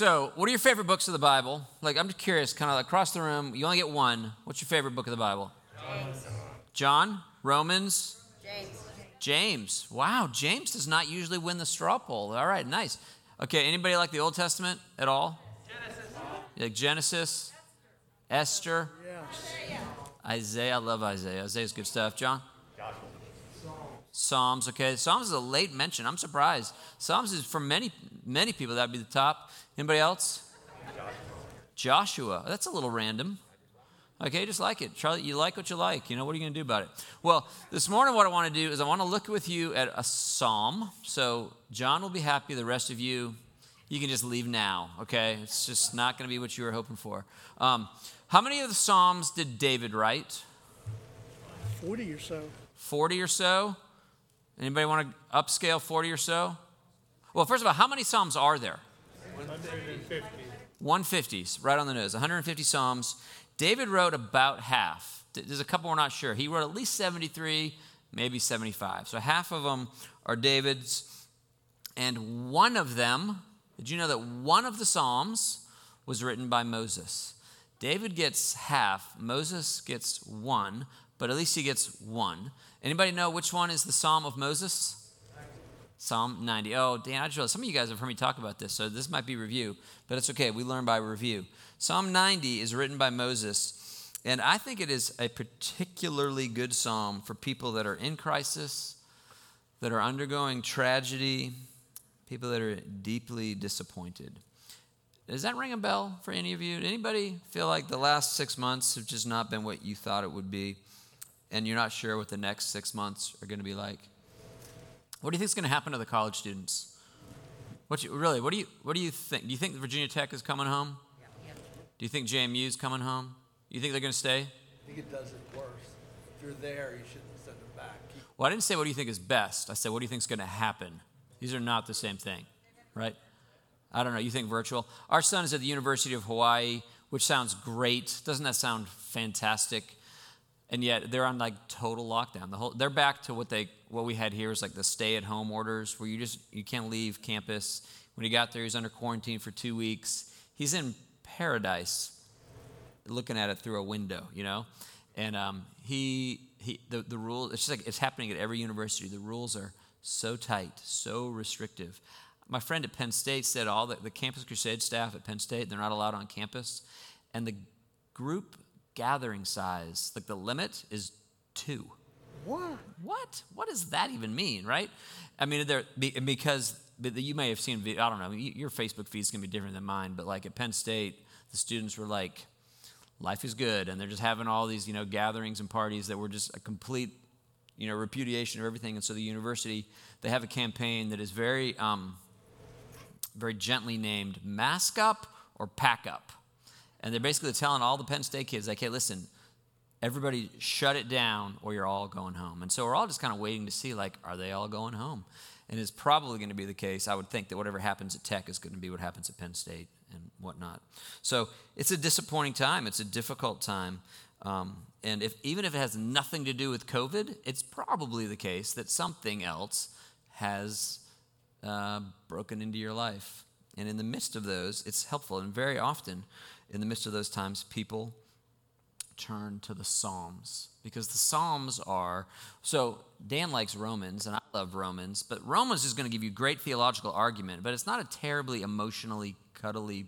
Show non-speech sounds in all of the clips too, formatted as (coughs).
so what are your favorite books of the Bible? Like, I'm just curious, kind of across the room, you only get one. What's your favorite book of the Bible? James. John? Romans? James. James. Wow, James does not usually win the straw poll. All right, nice. Okay, anybody like the Old Testament at all? Genesis. Like Genesis? Esther? Isaiah. I love Isaiah. Isaiah's good stuff. John? Psalms, Psalms. okay. Psalms is a late mention. I'm surprised. Psalms is for many many people that'd be the top. Anybody else? Joshua. That's a little random. Okay, just like it. Charlie, you like what you like. You know, what are you going to do about it? Well, this morning, what I want to do is I want to look with you at a psalm. So, John will be happy. The rest of you, you can just leave now, okay? It's just not going to be what you were hoping for. Um, how many of the psalms did David write? 40 or so. 40 or so? Anybody want to upscale 40 or so? Well, first of all, how many psalms are there? 150. 150s, right on the nose. 150 psalms. David wrote about half. There's a couple we're not sure. He wrote at least 73, maybe 75. So half of them are David's. And one of them, did you know that one of the psalms was written by Moses? David gets half, Moses gets one, but at least he gets one. Anybody know which one is the psalm of Moses? Psalm 90. Oh, Dan, I just realized some of you guys have heard me talk about this, so this might be review, but it's okay. We learn by review. Psalm 90 is written by Moses, and I think it is a particularly good psalm for people that are in crisis, that are undergoing tragedy, people that are deeply disappointed. Does that ring a bell for any of you? Anybody feel like the last six months have just not been what you thought it would be, and you're not sure what the next six months are going to be like? What do you think is going to happen to the college students? What you, really? What do you What do you think? Do you think Virginia Tech is coming home? Yeah. Do you think JMU is coming home? You think they're going to stay? I think it does it worse. If you're there, you shouldn't send them back. Keep Well, I didn't say what do you think is best. I said what do you think is going to happen. These are not the same thing, right? I don't know. You think virtual? Our son is at the University of Hawaii, which sounds great. Doesn't that sound fantastic? And yet they're on like total lockdown. The whole they're back to what they what we had here is like the stay-at-home orders, where you just you can't leave campus. When he got there, he's under quarantine for two weeks. He's in paradise, looking at it through a window, you know. And um, he he the the rule it's just like it's happening at every university. The rules are so tight, so restrictive. My friend at Penn State said all the, the Campus Crusade staff at Penn State, they're not allowed on campus. And the group gathering size, like the limit is two. What? What? What does that even mean, right? I mean, there because you may have seen. I don't know. Your Facebook feed is gonna be different than mine, but like at Penn State, the students were like, "Life is good," and they're just having all these, you know, gatherings and parties that were just a complete, you know, repudiation of everything. And so the university, they have a campaign that is very, um, very gently named "Mask Up" or "Pack Up." And they're basically telling all the Penn State kids, like, hey, listen, everybody shut it down or you're all going home. And so we're all just kind of waiting to see, like, are they all going home? And it's probably going to be the case. I would think that whatever happens at Tech is going to be what happens at Penn State and whatnot. So it's a disappointing time. It's a difficult time. Um, and if, even if it has nothing to do with COVID, it's probably the case that something else has uh, broken into your life. And in the midst of those, it's helpful. And very often, in the midst of those times, people turn to the Psalms because the Psalms are so Dan likes Romans and I love Romans, but Romans is going to give you great theological argument, but it's not a terribly emotionally cuddly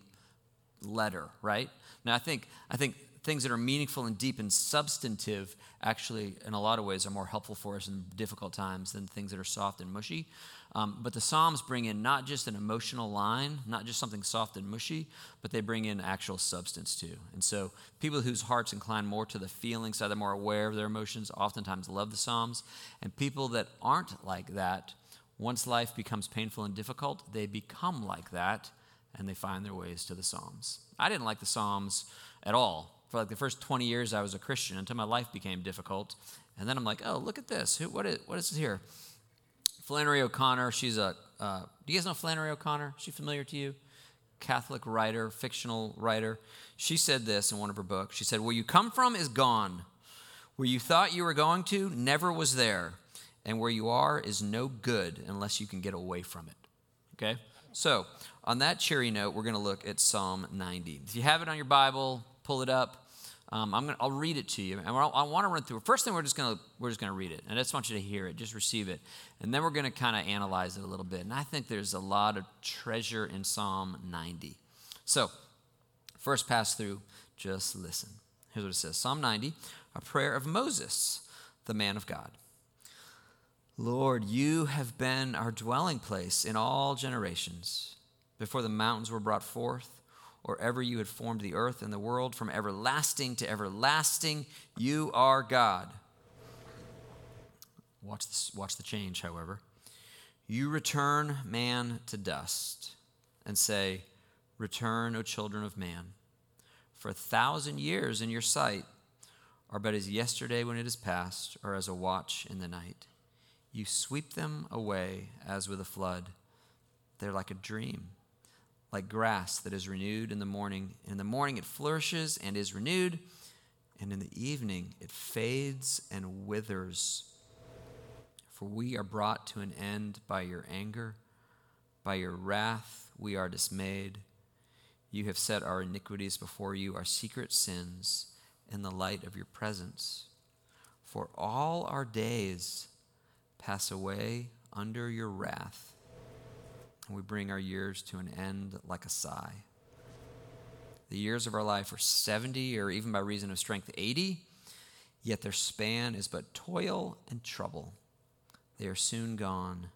letter, right? Now I think I think things that are meaningful and deep and substantive actually in a lot of ways are more helpful for us in difficult times than things that are soft and mushy. Um, but the Psalms bring in not just an emotional line, not just something soft and mushy, but they bring in actual substance too. And so people whose hearts incline more to the feeling side, they're more aware of their emotions, oftentimes love the Psalms. And people that aren't like that, once life becomes painful and difficult, they become like that and they find their ways to the Psalms. I didn't like the Psalms at all. For like the first 20 years I was a Christian until my life became difficult. And then I'm like, oh, look at this. Who, what, is, what is here? Flannery O'Connor, she's a, uh, do you guys know Flannery O'Connor? Is she familiar to you? Catholic writer, fictional writer. She said this in one of her books. She said, Where you come from is gone. Where you thought you were going to never was there. And where you are is no good unless you can get away from it. Okay? So, on that cheery note, we're going to look at Psalm 90. If you have it on your Bible, pull it up. Um, I'm gonna, I'll read it to you, and I, I want to run through. First thing, we're just gonna we're just gonna read it, and I just want you to hear it, just receive it, and then we're gonna kind of analyze it a little bit. And I think there's a lot of treasure in Psalm 90. So, first pass through, just listen. Here's what it says: Psalm 90, a prayer of Moses, the man of God. Lord, you have been our dwelling place in all generations. Before the mountains were brought forth or ever you had formed the earth and the world from everlasting to everlasting. You are God. Watch, this, watch the change, however. You return man to dust and say, Return, O children of man. For a thousand years in your sight are but as yesterday when it is past, or as a watch in the night. You sweep them away as with a flood. They're like a dream like grass that is renewed in the morning. In the morning it flourishes and is renewed, and in the evening it fades and withers. For we are brought to an end by your anger, by your wrath we are dismayed. You have set our iniquities before you, our secret sins, in the light of your presence. For all our days pass away under your wrath and we bring our years to an end like a sigh. The years of our life are 70, or even by reason of strength, 80, yet their span is but toil and trouble. They are soon gone,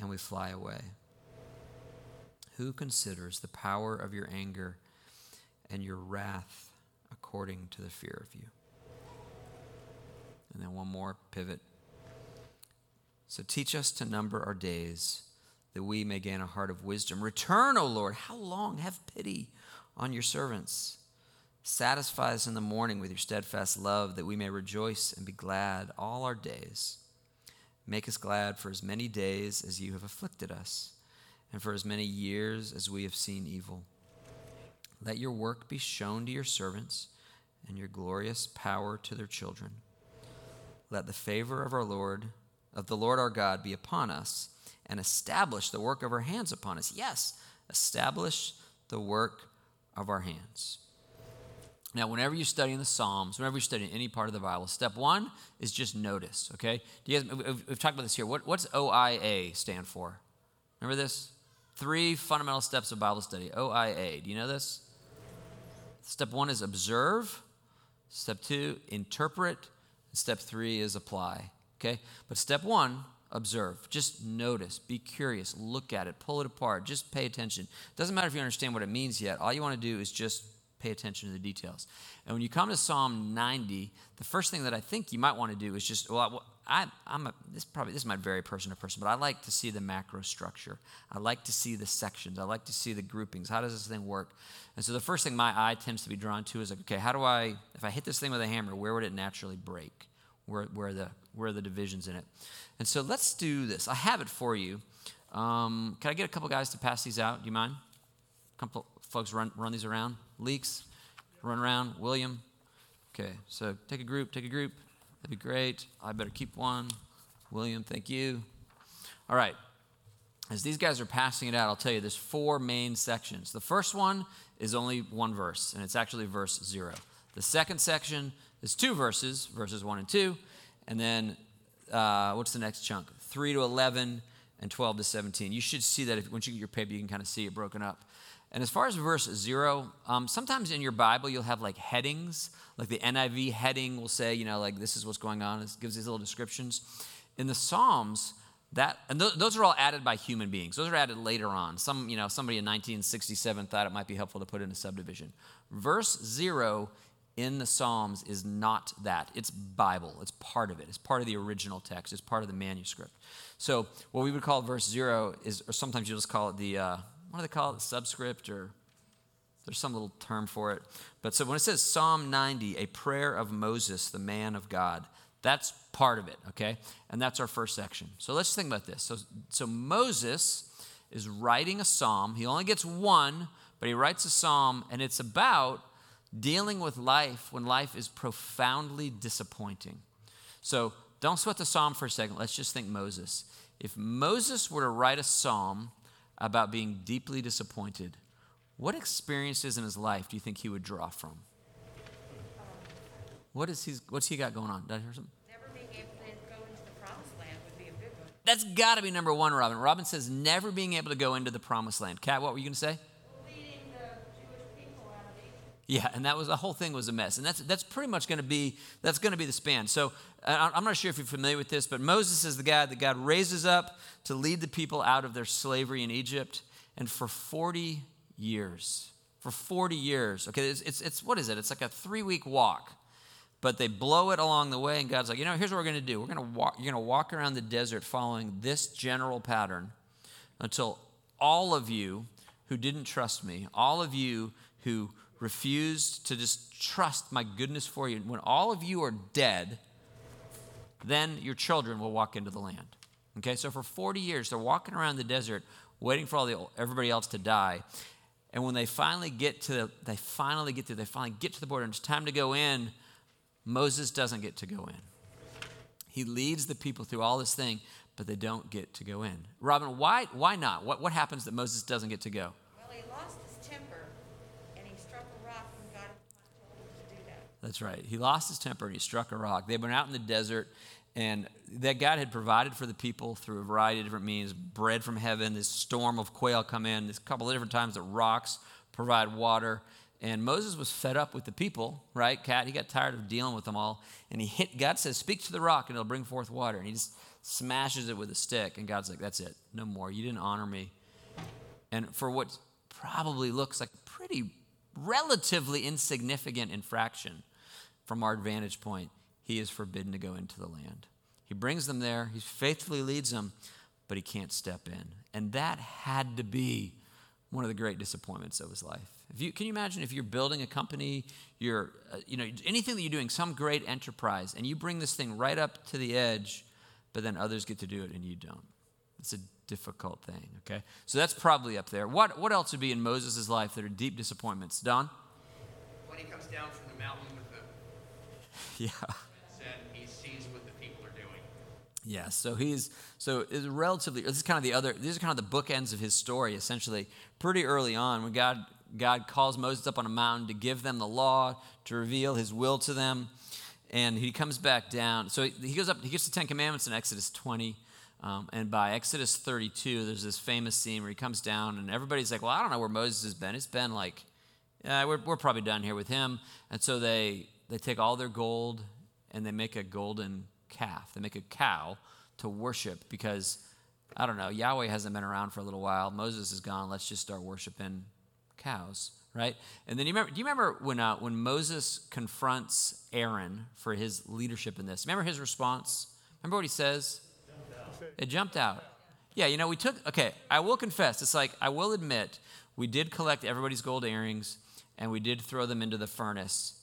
and we fly away. Who considers the power of your anger and your wrath according to the fear of you? And then one more pivot. So teach us to number our days that we may gain a heart of wisdom. Return, O Lord. How long? Have pity on your servants. Satisfy us in the morning with your steadfast love, that we may rejoice and be glad all our days. Make us glad for as many days as you have afflicted us, and for as many years as we have seen evil. Let your work be shown to your servants, and your glorious power to their children. Let the favor of our Lord, of the Lord our God, be upon us and establish the work of our hands upon us. Yes, establish the work of our hands. Now, whenever you're studying the Psalms, whenever you're studying any part of the Bible, step one is just notice, okay? Do you guys, we've talked about this here. What, what's OIA stand for? Remember this? Three fundamental steps of Bible study. OIA. Do you know this? Step one is observe. Step two, interpret. Step three is apply, okay? But step one observe. Just notice, be curious, look at it, pull it apart, just pay attention. Doesn't matter if you understand what it means yet. All you want to do is just pay attention to the details. And when you come to Psalm 90, the first thing that I think you might want to do is just, well, I, am a, this probably this might vary person to person, but I like to see the macro structure. I like to see the sections. I like to see the groupings. How does this thing work? And so the first thing my eye tends to be drawn to is like, okay, how do I, if I hit this thing with a hammer, where would it naturally break? Where, where the where the divisions in it? And so let's do this. I have it for you. Um, can I get a couple guys to pass these out? Do you mind? A couple folks run, run these around. Leaks, run around. William. Okay, so take a group, take a group. That'd be great. I better keep one. William, thank you. All right. As these guys are passing it out, I'll tell you there's four main sections. The first one is only one verse, and it's actually verse zero. The second section is two verses, verses one and two. And then uh, what's the next chunk? 3 to 11 and 12 to 17. You should see that if, once you get your paper, you can kind of see it broken up. And as far as verse 0, um, sometimes in your Bible you'll have like headings, like the NIV heading will say, you know, like this is what's going on. It gives these little descriptions. In the Psalms, that and th- those are all added by human beings. Those are added later on. Some, you know, somebody in 1967 thought it might be helpful to put in a subdivision. Verse 0 in the Psalms is not that. It's Bible. It's part of it. It's part of the original text. It's part of the manuscript. So what we would call verse zero is, or sometimes you just call it the, uh, what do they call it? The subscript, or there's some little term for it. But so when it says Psalm 90, a prayer of Moses, the man of God, that's part of it, okay? And that's our first section. So let's think about this. So, so Moses is writing a psalm. He only gets one, but he writes a psalm, and it's about dealing with life when life is profoundly disappointing. So don't sweat the psalm for a second. Let's just think Moses. If Moses were to write a psalm about being deeply disappointed, what experiences in his life do you think he would draw from? What is he, what's he got going on? Did I hear something? Never being able to go into the promised land would be a big one. That's got to be number one, Robin. Robin says never being able to go into the promised land. Kat, what were you going to say? Leading the Jewish people out of Egypt. Yeah, and that was the whole thing was a mess, and that's that's pretty much going to be that's going to be the span. So I'm not sure if you're familiar with this, but Moses is the guy that God raises up to lead the people out of their slavery in Egypt, and for 40 years, for 40 years, okay, it's it's, it's what is it? It's like a three week walk, but they blow it along the way, and God's like, you know, here's what we're going to do. We're going to walk. You're going to walk around the desert following this general pattern until all of you who didn't trust me, all of you who refused to just trust my goodness for you, when all of you are dead, then your children will walk into the land. Okay, so for 40 years, they're walking around the desert waiting for all the, everybody else to die. And when they finally get to the, they finally get there, they finally get to the border, and it's time to go in, Moses doesn't get to go in. He leads the people through all this thing, but they don't get to go in. Robin, why, why not? What, what happens that Moses doesn't get to go? Well, he lost his temper and he struck a rock when God told him to do that. That's right. He lost his temper and he struck a rock. They've been out in the desert, and that God had provided for the people through a variety of different means bread from heaven, this storm of quail come in, this couple of different times that rocks provide water. And Moses was fed up with the people, right? Kat, he got tired of dealing with them all. And he hit, God says, Speak to the rock and it'll bring forth water. And he just smashes it with a stick. And God's like, That's it. No more. You didn't honor me. And for what probably looks like a pretty relatively insignificant infraction from our vantage point, he is forbidden to go into the land. He brings them there, he faithfully leads them, but he can't step in. And that had to be one of the great disappointments of his life. If you, can you imagine if you're building a company, you're, uh, you know, anything that you're doing, some great enterprise, and you bring this thing right up to the edge, but then others get to do it and you don't. It's a difficult thing, okay? So that's probably up there. What, what else would be in Moses' life that are deep disappointments? Don? When he comes down from the mountain with (laughs) Yeah. said, he sees what the people are doing. Yeah, so he's so it's relatively. This is kind of the other. These are kind of the bookends of his story. Essentially, pretty early on, when God God calls Moses up on a mountain to give them the law, to reveal His will to them, and he comes back down. So he, he goes up. He gets the Ten Commandments in Exodus 20, um, and by Exodus 32, there's this famous scene where he comes down, and everybody's like, "Well, I don't know where Moses has been. It's been like, yeah, we're we're probably done here with him." And so they they take all their gold and they make a golden calf. They make a cow to worship because, I don't know, Yahweh hasn't been around for a little while. Moses is gone. Let's just start worshiping cows, right? And then you remember, do you remember when, uh, when Moses confronts Aaron for his leadership in this? Remember his response? Remember what he says? It jumped out. Yeah, you know, we took, okay, I will confess, it's like, I will admit, we did collect everybody's gold earrings and we did throw them into the furnace.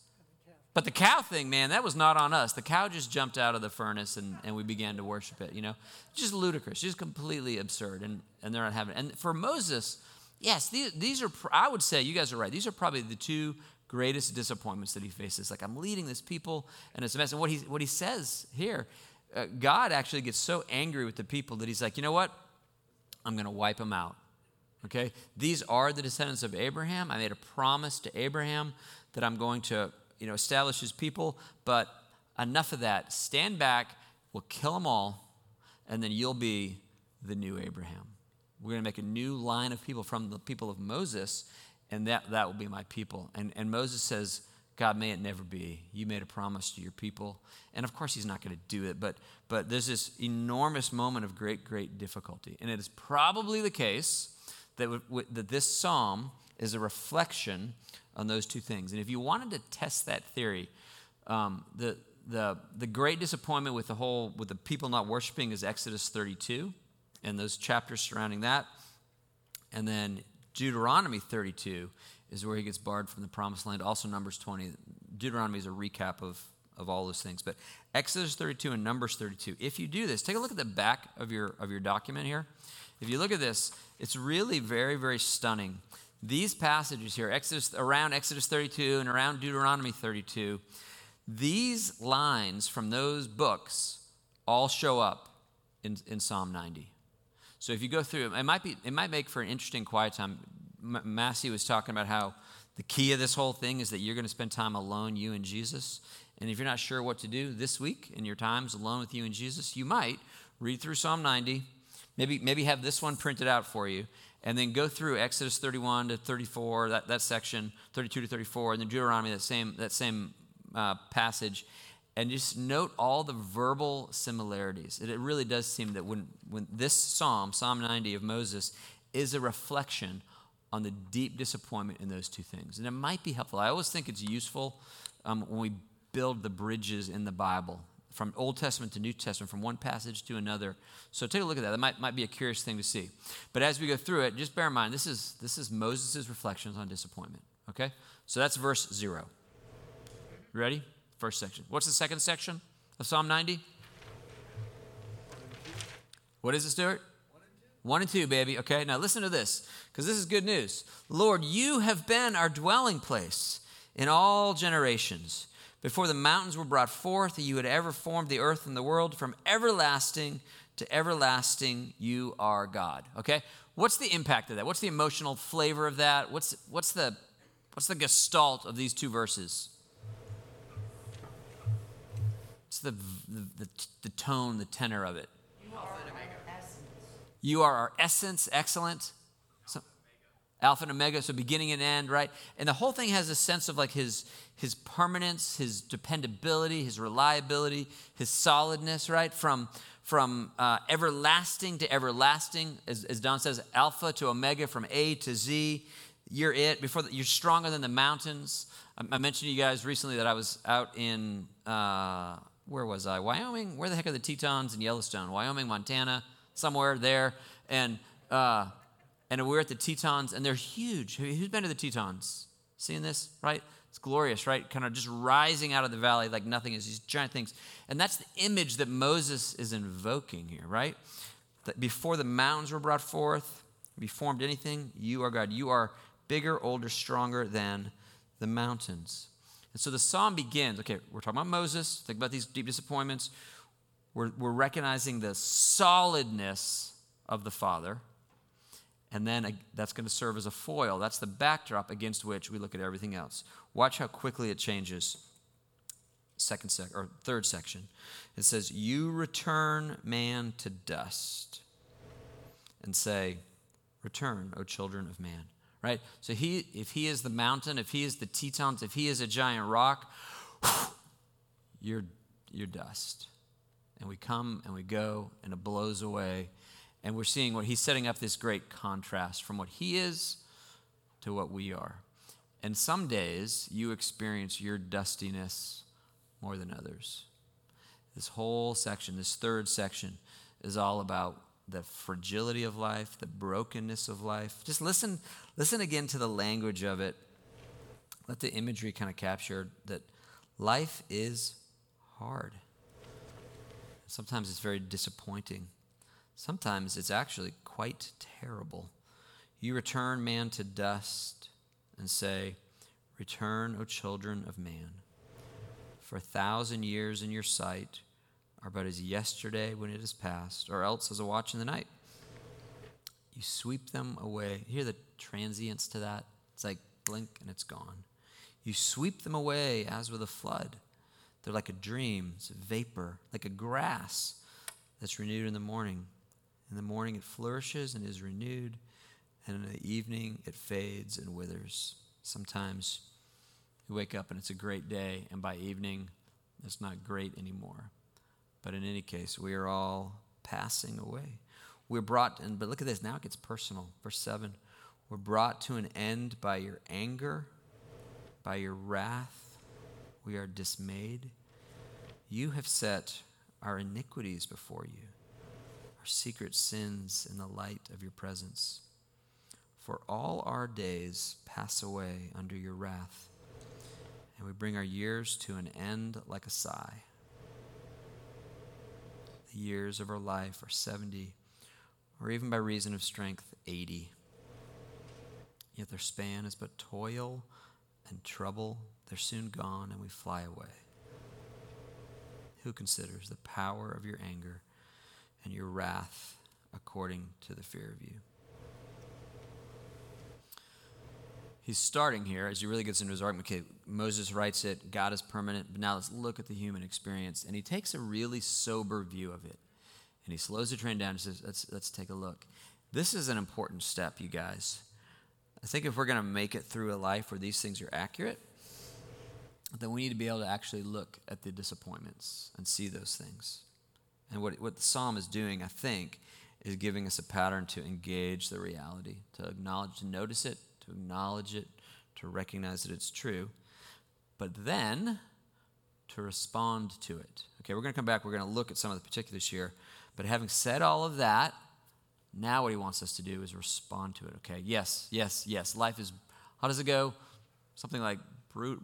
But the cow thing, man, that was not on us. The cow just jumped out of the furnace and, and we began to worship it, you know? Just ludicrous, just completely absurd. And, and they're not having it. And for Moses, yes, these, these are, I would say, you guys are right. These are probably the two greatest disappointments that he faces. Like, I'm leading this people and it's a mess. And what he, what he says here, uh, God actually gets so angry with the people that he's like, you know what? I'm going to wipe them out. Okay? These are the descendants of Abraham. I made a promise to Abraham that I'm going to, you know, establish his people, but enough of that. Stand back, we'll kill them all, and then you'll be the new Abraham. We're going to make a new line of people from the people of Moses, and that, that will be my people. And, and Moses says, God, may it never be. You made a promise to your people. And of course, he's not going to do it, but, but there's this enormous moment of great, great difficulty. And it is probably the case that, w- that this psalm is a reflection on those two things. And if you wanted to test that theory, um, the, the, the great disappointment with the whole, with the people not worshiping is Exodus 32 and those chapters surrounding that. And then Deuteronomy 32 is where he gets barred from the promised land. Also, Numbers 20. Deuteronomy is a recap of, of all those things. But Exodus 32 and Numbers 32. If you do this, take a look at the back of your, of your document here. If you look at this, it's really very, very stunning. These passages here, Exodus, around Exodus 32 and around Deuteronomy 32, these lines from those books all show up in, in Psalm 90. So if you go through, it might be, it might make for an interesting quiet time. M- Massey was talking about how the key of this whole thing is that you're going to spend time alone, you and Jesus. And if you're not sure what to do this week in your times alone with you and Jesus, you might read through Psalm 90. Maybe, maybe have this one printed out for you, and then go through Exodus 31 to 34, that, that section, 32 to 34, and then Deuteronomy, that same, that same uh, passage, and just note all the verbal similarities. It, it really does seem that when, when this psalm, Psalm 90 of Moses, is a reflection on the deep disappointment in those two things. And it might be helpful. I always think it's useful um, when we build the bridges in the Bible from Old Testament to New Testament, from one passage to another. So take a look at that. That might, might be a curious thing to see. But as we go through it, just bear in mind this is, this is Moses' reflections on disappointment. Okay? So that's verse zero. Ready? First section. What's the second section of Psalm 90? What is it, Stuart? One and two, baby. Okay, now listen to this, because this is good news. Lord, you have been our dwelling place in all generations. Before the mountains were brought forth, you had ever formed the earth and the world. From everlasting to everlasting, you are God. Okay? What's the impact of that? What's the emotional flavor of that? What's, what's, the, what's the gestalt of these two verses? What's the, the, the, the tone, the tenor of it? You are our essence, excellent. Alpha and Omega, so beginning and end, right? And the whole thing has a sense of like his his permanence, his dependability, his reliability, his solidness, right? From from uh, everlasting to everlasting, as, as Don says, Alpha to Omega, from A to Z. You're it. Before the, you're stronger than the mountains. I, I, mentioned to you guys recently that I was out in uh, where was I? Wyoming. Where the heck are the Tetons and Yellowstone? Wyoming, Montana somewhere there, and uh, and we are at the Tetons, and they're huge. Who's been to the Tetons? Seeing this, right? It's glorious, right? Kind of just rising out of the valley like nothing is. These giant things, and that's the image that Moses is invoking here, right? That before the mountains were brought forth, be formed anything, you are God. You are bigger, older, stronger than the mountains. And so the psalm begins. Okay, we're talking about Moses. Think about these deep disappointments. We're, we're recognizing the solidness of the Father. And then that's going to serve as a foil. That's the backdrop against which we look at everything else. Watch how quickly it changes. Second sec or third section. It says, You return man to dust and say, Return, O children of man. Right? So he if he is the mountain, if he is the Tetons, if he is a giant rock, you're you're dust and we come and we go and it blows away. And we're seeing what he's setting up this great contrast from what he is to what we are. And some days you experience your dustiness more than others. This whole section, this third section, is all about the fragility of life, the brokenness of life. Just listen, listen again to the language of it. Let the imagery kind of capture that life is hard. Sometimes it's very disappointing. Sometimes it's actually quite terrible. You return man to dust and say, Return, O children of man. For a thousand years in your sight are but as yesterday when it is past, or else as a watch in the night. You sweep them away. Hear the transience to that? It's like blink and it's gone. You sweep them away as with a flood. They're like a dream, it's a vapor, like a grass that's renewed in the morning. In the morning it flourishes and is renewed, and in the evening it fades and withers. Sometimes you wake up and it's a great day, and by evening it's not great anymore. But in any case, we are all passing away. We're brought, and but look at this, now it gets personal. Verse 7 We're brought to an end by your anger, by your wrath we are dismayed. You have set our iniquities before you, secret sins in the light of your presence. For all our days pass away under your wrath, and we bring our years to an end like a sigh. The years of our life are 70, or even by reason of strength, 80. Yet their span is but toil and trouble they're soon gone and we fly away. Who considers the power of your anger and your wrath according to the fear of you. He's starting here as he really gets into his argument. Okay, Moses writes it, God is permanent, but now let's look at the human experience. And he takes a really sober view of it. And he slows the train down and says, let's, let's take a look. This is an important step, you guys. I think if we're going to make it through a life where these things are accurate, then we need to be able to actually look at the disappointments and see those things. And what, what the psalm is doing, I think, is giving us a pattern to engage the reality, to acknowledge, to notice it, to acknowledge it, to recognize that it's true, but then to respond to it. Okay, we're going to come back, we're going to look at some of the particulars here. But having said all of that, now what he wants us to do is respond to it. Okay, yes, yes, yes. Life is, how does it go? Something like brute.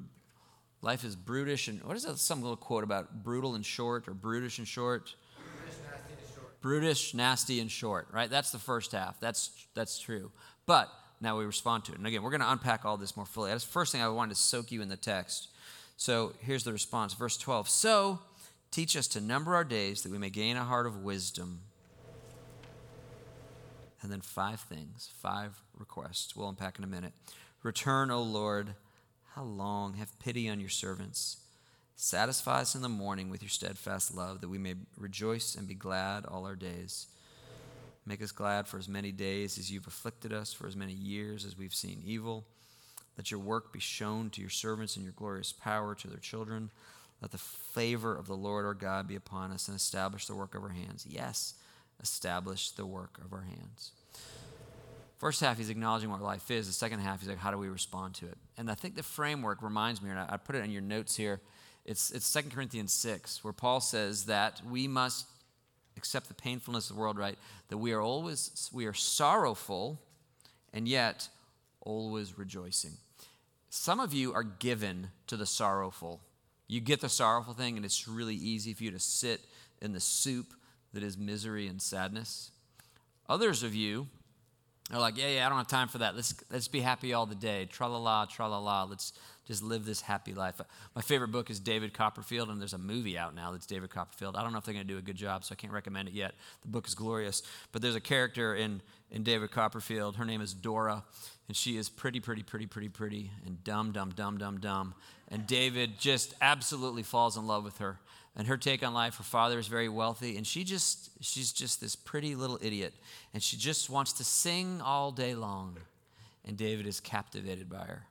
Life is brutish and what is that? Some little quote about brutal and short or brutish and short. British, nasty, and short. Brutish, nasty, and short. Right. That's the first half. That's that's true. But now we respond to it. And again, we're going to unpack all this more fully. That's the first thing I wanted to soak you in the text. So here's the response, verse 12. So teach us to number our days that we may gain a heart of wisdom. And then five things, five requests. We'll unpack in a minute. Return, O Lord. How long? Have pity on your servants. Satisfy us in the morning with your steadfast love, that we may rejoice and be glad all our days. Make us glad for as many days as you've afflicted us, for as many years as we've seen evil. Let your work be shown to your servants and your glorious power to their children. Let the favor of the Lord our God be upon us and establish the work of our hands. Yes, establish the work of our hands. First half, he's acknowledging what life is. The second half, he's like, how do we respond to it? And I think the framework reminds me, and I put it in your notes here. It's, it's 2 Corinthians 6, where Paul says that we must accept the painfulness of the world, right? That we are always, we are sorrowful and yet always rejoicing. Some of you are given to the sorrowful. You get the sorrowful thing, and it's really easy for you to sit in the soup that is misery and sadness. Others of you are like, yeah, yeah, I don't have time for that. Let's, let's be happy all the day. Tra la la, tra la la. Let's just live this happy life. My favorite book is David Copperfield, and there's a movie out now that's David Copperfield. I don't know if they're going to do a good job, so I can't recommend it yet. The book is glorious. But there's a character in, in David Copperfield. Her name is Dora, and she is pretty, pretty, pretty, pretty, pretty, and dumb, dumb, dumb, dumb, dumb. And David just absolutely falls in love with her and her take on life. Her father is very wealthy and she just she's just this pretty little idiot and she just wants to sing all day long and david is captivated by her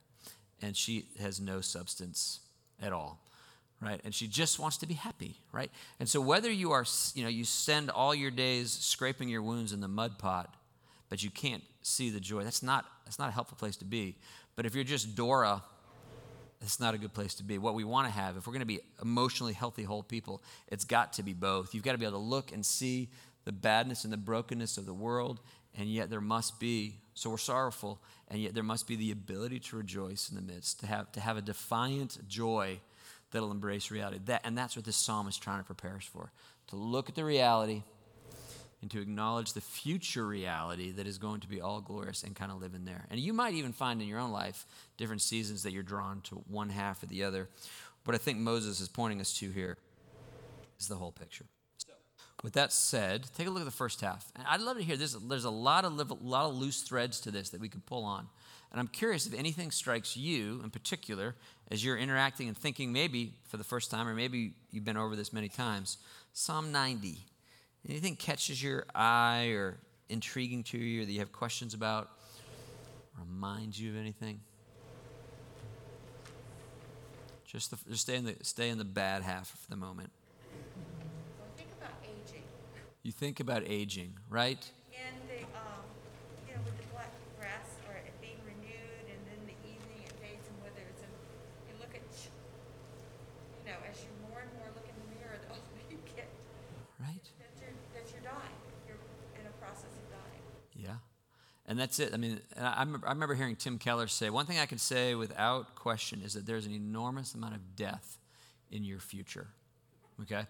and she has no substance at all right? And she just wants to be happy right? And so whether you are you know you spend all your days scraping your wounds in the mud pot but you can't see the joy that's not that's not a helpful place to be. But if you're just dora it's not a good place to be. What we want to have, if we're going to be emotionally healthy, whole people, it's got to be both. You've got to be able to look and see the badness and the brokenness of the world, and yet there must be, so we're sorrowful, and yet there must be the ability to rejoice in the midst, to have, to have a defiant joy that'll embrace reality. That, and that's what this psalm is trying to prepare us for to look at the reality and to acknowledge the future reality that is going to be all glorious and kind of live in there. And you might even find in your own life different seasons that you're drawn to one half or the other. What I think Moses is pointing us to here is the whole picture. With that said, take a look at the first half. And I'd love to hear this. There's a lot of, a lot of loose threads to this that we could pull on. And I'm curious if anything strikes you in particular as you're interacting and thinking, maybe for the first time, or maybe you've been over this many times. Psalm 90. Anything catches your eye or intriguing to you or that you have questions about? Reminds you of anything? Just, the, just stay, in the, stay in the bad half for the moment. Think about aging. You think about aging, right? And the, um, you know, with the black grass or it being renewed and then the evening it fades and whether it's in, you look at, ch- you know, as you more and more look in the mirror, the older you get, Right? that you're, that you're dying. You're in a process of dying. Yeah. And that's it. I mean, I, I remember, hearing Tim Keller say one thing I can say without question is that there's an enormous amount of death in your future. Okay?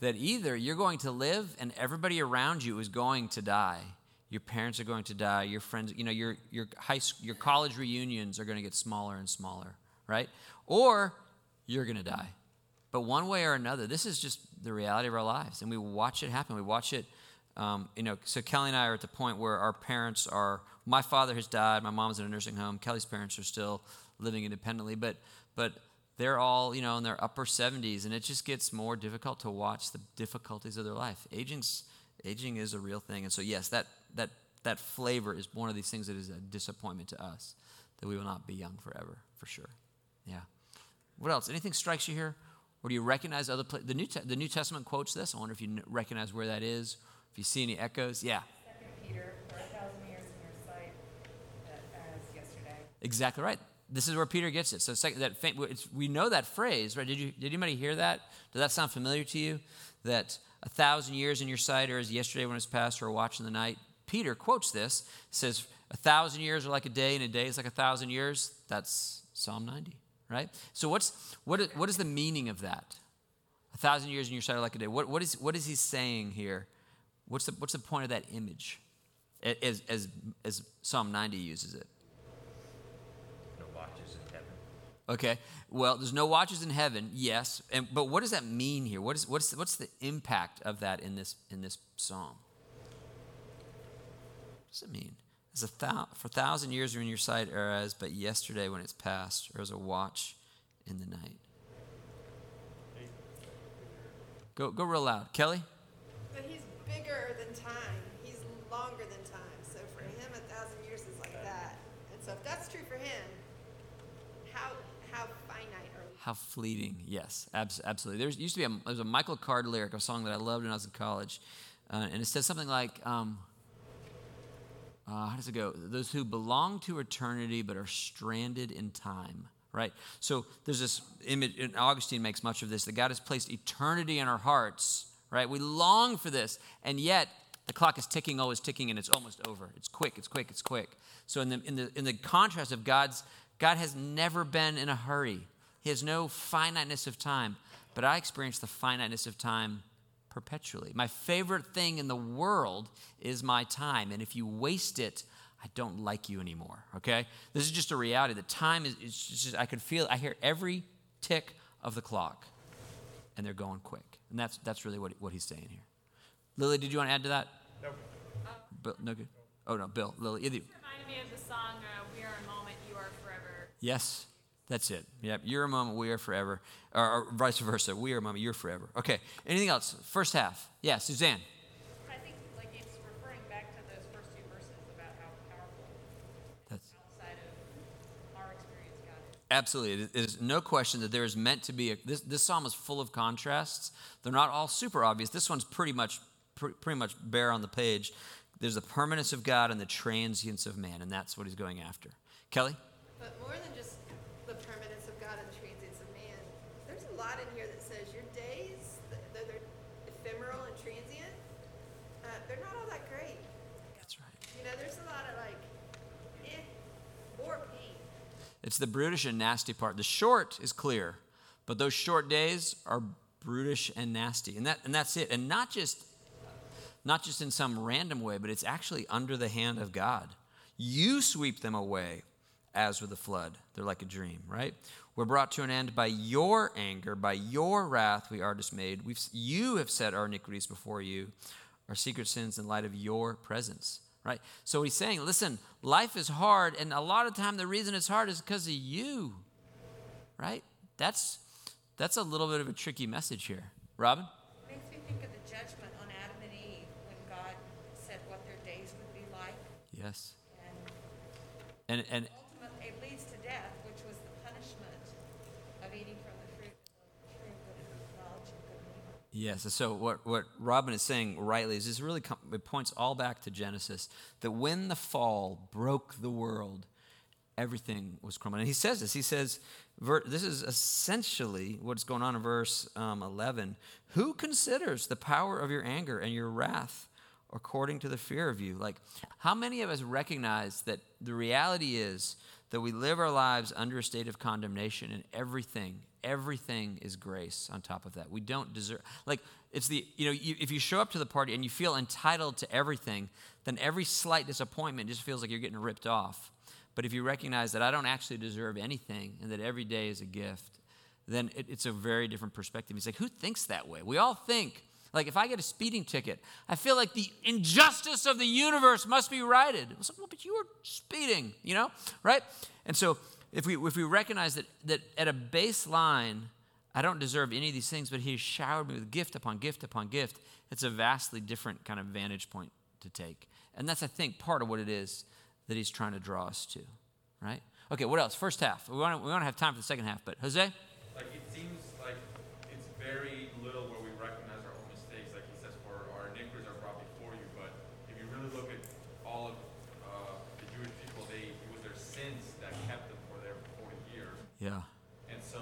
That either you're going to live and everybody around you is going to die. Your parents are going to die. Your friends, you know, your, your, high, school, your college reunions are going to get smaller and smaller, right? Or you're going to die. But one way or another, this is just the reality of our lives. And we watch it happen. We watch it Um, you know, so Kelly and I are at the point where our parents are. My father has died. My mom's in a nursing home. Kelly's parents are still living independently, but but they're all you know in their upper 70s, and it just gets more difficult to watch the difficulties of their life. Aging's aging is a real thing, and so yes, that that that flavor is one of these things that is a disappointment to us that we will not be young forever, for sure. Yeah. What else? Anything strikes you here? Or do you recognize other places? The New, Te- the New Testament quotes this. I wonder if you recognize where that is. If you see any echoes. Yeah, Peter, for a thousand years in your sight, uh, as yesterday. exactly right. This is where Peter gets it. So second, that we know that phrase, right? Did you did anybody hear that? Does that sound familiar to you? That a thousand years in your sight are as yesterday when it's past or a watch in the night. Peter quotes this. Says a thousand years are like a day, and a day is like a thousand years. That's Psalm 90, right? So what's what is, what is the meaning of that? A thousand years in your sight are like a day. What what is what is he saying here? What's the what's the point of that image? As as as Psalm 90 uses it. No watches in heaven. Okay. Well, there's no watches in heaven, yes. And, but what does that mean here? What is, what's, what's the impact of that in this, in this psalm? What does it mean? As a thou, for a thousand years are in your sight, or as but yesterday when it's past, or as a watch in the night. Go, go real loud. Kelly? But he's bigger than time. He's longer than time. So for him, a thousand years is like that. And so if that's true for him, how how finite are we? How fleeting, yes, abs- absolutely. There used to be a, there was a Michael Card lyric, a song that I loved when I was in college, uh, and it says something like, um, uh, how does it go? Those who belong to eternity but are stranded in time, right? So there's this image, and Augustine makes much of this, that God has placed eternity in our hearts, right? We long for this, and yet the clock is ticking, always ticking, and it's almost over. It's quick, it's quick, it's quick. So in the, in the, in the contrast of God's, God has never been in a hurry. He has no finiteness of time, but I experience the finiteness of time perpetually. My favorite thing in the world is my time, and if you waste it, I don't like you anymore. Okay, this is just a reality. The time is it's just I could feel. I hear every tick of the clock, and they're going quick, and that's that's really what what he's saying here. Lily, did you want to add to that? No. Bill, no good. Oh no, Bill, Lily, either. Reminded me of the song, uh, We Are a Moment, You Are Forever. Yes, that's it. Yep, you're a moment, we are forever. Or, or vice versa, we are a moment, you're forever. Okay, anything else? First half. Yeah, Suzanne. I think like it's referring back to those first two verses about how powerful That's outside of our experience God is. Absolutely. It is no question that there is meant to be a. This, this psalm is full of contrasts. They're not all super obvious. This one's pretty much pre- pretty much bare on the page. There's the permanence of God and the transience of man, and that's what he's going after. Kelly. But more than just the permanence of God and the transience of man, there's a lot in here that says your days, th- though they're ephemeral and transient, uh, they're not all that great. That's right. You know, there's a lot of like, eh, or pain. It's the brutish and nasty part. The short is clear, but those short days are brutish and nasty. And that and that's it. And not just not just in some random way, but it's actually under the hand of God. You sweep them away as with a flood. They're like a dream, right? We're brought to an end by your anger, by your wrath we are dismayed. We've, you have set our iniquities before you, our secret sins in light of your presence, right? So he's saying, listen, life is hard, and a lot of time the reason it's hard is because of you, right? That's, that's a little bit of a tricky message here. Robin? Makes me think of the judgment on Adam and Eve when God said what their days would be like. Yes. And And, and ultimately, it leads to death, which was the punishment of eating from the fruit of the tree of good and knowledge of good and evil. Yes. So what, what Robin is saying rightly is this really com- it points all back to Genesis that when the fall broke the world, everything was crumbling. And he says this. He says, ver- this is essentially what's going on in verse um, 11. Who considers the power of your anger and your wrath according to the fear of you? Like, how many of us recognize that the reality is that we live our lives under a state of condemnation and everything, everything is grace on top of that. We don't deserve, like, it's the, you know, you, if you show up to the party and you feel entitled to everything, then every slight disappointment just feels like you're getting ripped off. But if you recognize that I don't actually deserve anything and that every day is a gift, then it, it's a very different perspective. He's like, who thinks that way? We all think Like if I get a speeding ticket, I feel like the injustice of the universe must be righted. Like, well, but you were speeding, you know, right? And so if we if we recognize that that at a baseline, I don't deserve any of these things, but He has showered me with gift upon gift upon gift. It's a vastly different kind of vantage point to take, and that's I think part of what it is that He's trying to draw us to, right? Okay, what else? First half. We want to, we want to have time for the second half, but Jose. Like it seems like it's very little where we recognize our own mistakes. Like he says, for our iniquities are brought before you. But if you really look at all of uh, the Jewish people, they it was their sins that kept them for there for 40 years. Yeah. And so